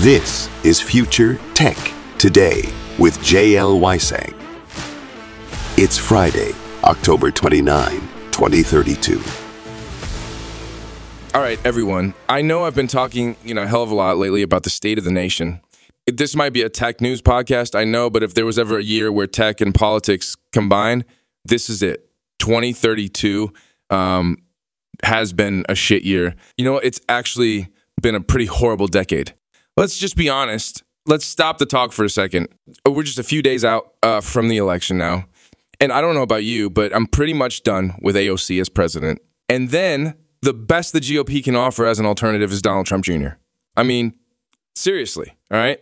This is Future Tech Today with JL Weissang. It's Friday, October 29, 2032. All right, everyone. I know I've been talking, you know, a hell of a lot lately about the state of the nation. This might be a tech news podcast, I know, but if there was ever a year where tech and politics combine, this is it. 2032 um, has been a shit year. You know, it's actually been a pretty horrible decade. Let's just be honest. Let's stop the talk for a second. We're just a few days out uh, from the election now. And I don't know about you, but I'm pretty much done with AOC as president. And then the best the GOP can offer as an alternative is Donald Trump Jr. I mean, seriously, all right?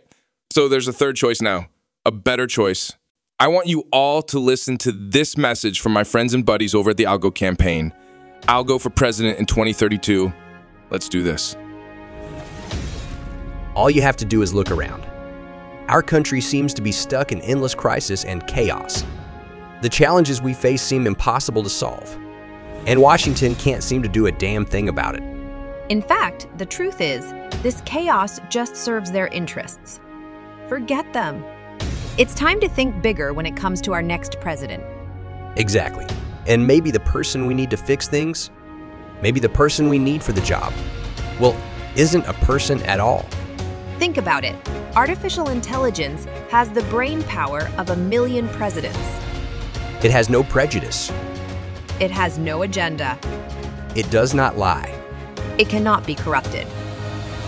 So there's a third choice now, a better choice. I want you all to listen to this message from my friends and buddies over at the Algo campaign. Algo for president in 2032. Let's do this. All you have to do is look around. Our country seems to be stuck in endless crisis and chaos. The challenges we face seem impossible to solve, and Washington can't seem to do a damn thing about it. In fact, the truth is, this chaos just serves their interests. Forget them. It's time to think bigger when it comes to our next president. Exactly. And maybe the person we need to fix things, maybe the person we need for the job, well, isn't a person at all. Think about it. Artificial intelligence has the brain power of a million presidents. It has no prejudice. It has no agenda. It does not lie. It cannot be corrupted.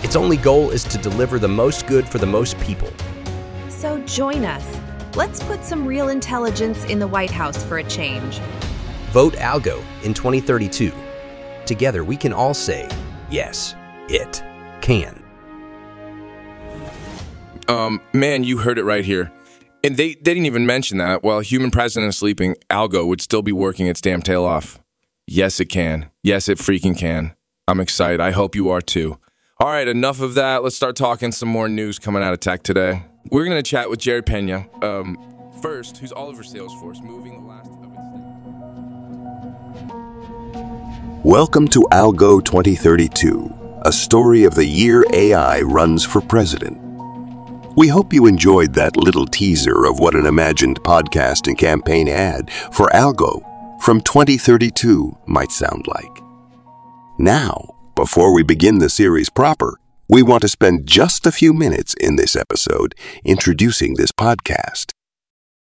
Its only goal is to deliver the most good for the most people. So join us. Let's put some real intelligence in the White House for a change. Vote Algo in 2032. Together we can all say, yes, it can. Um, man, you heard it right here. And they, they didn't even mention that while human president is sleeping, Algo would still be working its damn tail off. Yes, it can. Yes, it freaking can. I'm excited. I hope you are too. All right, enough of that. Let's start talking some more news coming out of tech today. We're going to chat with Jerry Pena. Um, first, who's all over Salesforce, moving the last of its. Welcome to Algo 2032, a story of the year AI runs for president. We hope you enjoyed that little teaser of what an imagined podcast and campaign ad for Algo from 2032 might sound like. Now, before we begin the series proper, we want to spend just a few minutes in this episode introducing this podcast.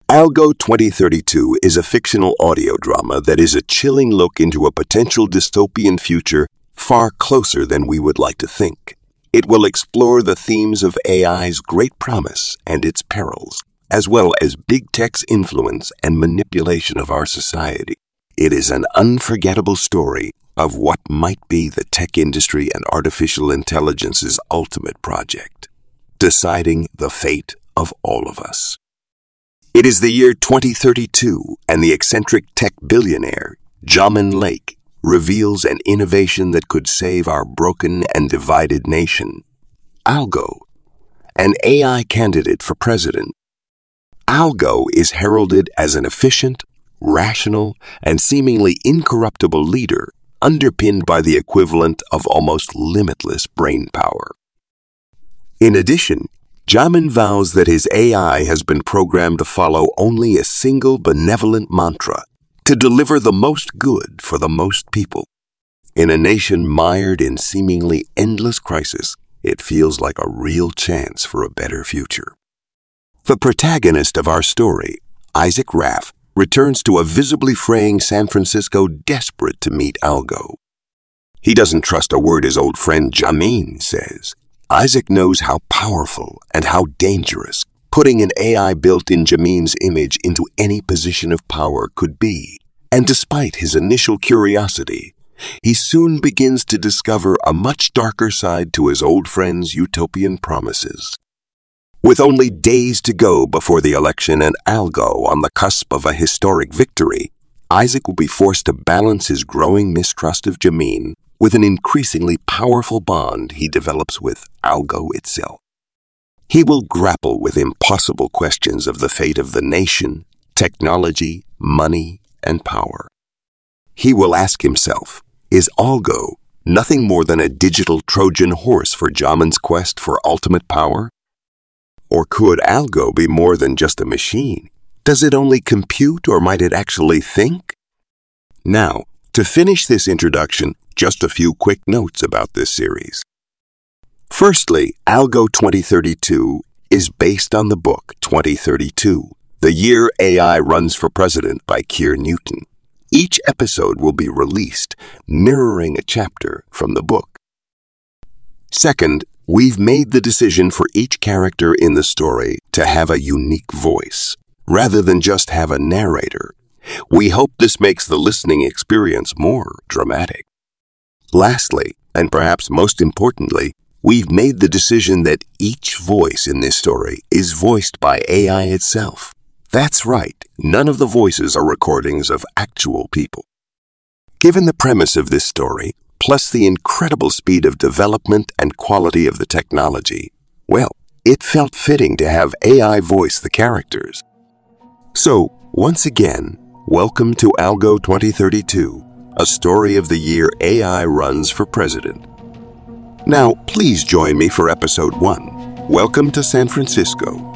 Algo 2032 is a fictional audio drama that is a chilling look into a potential dystopian future far closer than we would like to think. It will explore the themes of AI's great promise and its perils, as well as big tech's influence and manipulation of our society. It is an unforgettable story of what might be the tech industry and artificial intelligence's ultimate project, deciding the fate of all of us. It is the year 2032, and the eccentric tech billionaire, Jamin Lake, reveals an innovation that could save our broken and divided nation. Algo, an AI candidate for president. Algo is heralded as an efficient, rational, and seemingly incorruptible leader underpinned by the equivalent of almost limitless brain power. In addition, Jamin vows that his AI has been programmed to follow only a single benevolent mantra to deliver the most good for the most people. In a nation mired in seemingly endless crisis, it feels like a real chance for a better future. The protagonist of our story, Isaac Raff, returns to a visibly fraying San Francisco desperate to meet Algo. He doesn't trust a word his old friend Jamin says. Isaac knows how powerful and how dangerous putting an AI built in Jamin's image into any position of power could be. And despite his initial curiosity, he soon begins to discover a much darker side to his old friend's utopian promises. With only days to go before the election and Algo on the cusp of a historic victory, Isaac will be forced to balance his growing mistrust of Jamin with an increasingly powerful bond he develops with Algo itself. He will grapple with impossible questions of the fate of the nation, technology, money, and power. He will ask himself, is Algo nothing more than a digital Trojan horse for Jamin's quest for ultimate power? Or could Algo be more than just a machine? Does it only compute or might it actually think? Now, to finish this introduction, just a few quick notes about this series. Firstly, Algo 2032 is based on the book 2032, The Year AI Runs for President by Keir Newton. Each episode will be released, mirroring a chapter from the book. Second, we've made the decision for each character in the story to have a unique voice, rather than just have a narrator. We hope this makes the listening experience more dramatic. Lastly, and perhaps most importantly, we've made the decision that each voice in this story is voiced by AI itself. That's right, none of the voices are recordings of actual people. Given the premise of this story, plus the incredible speed of development and quality of the technology, well, it felt fitting to have AI voice the characters. So, once again, welcome to Algo 2032, a story of the year AI runs for president. Now, please join me for episode one. Welcome to San Francisco.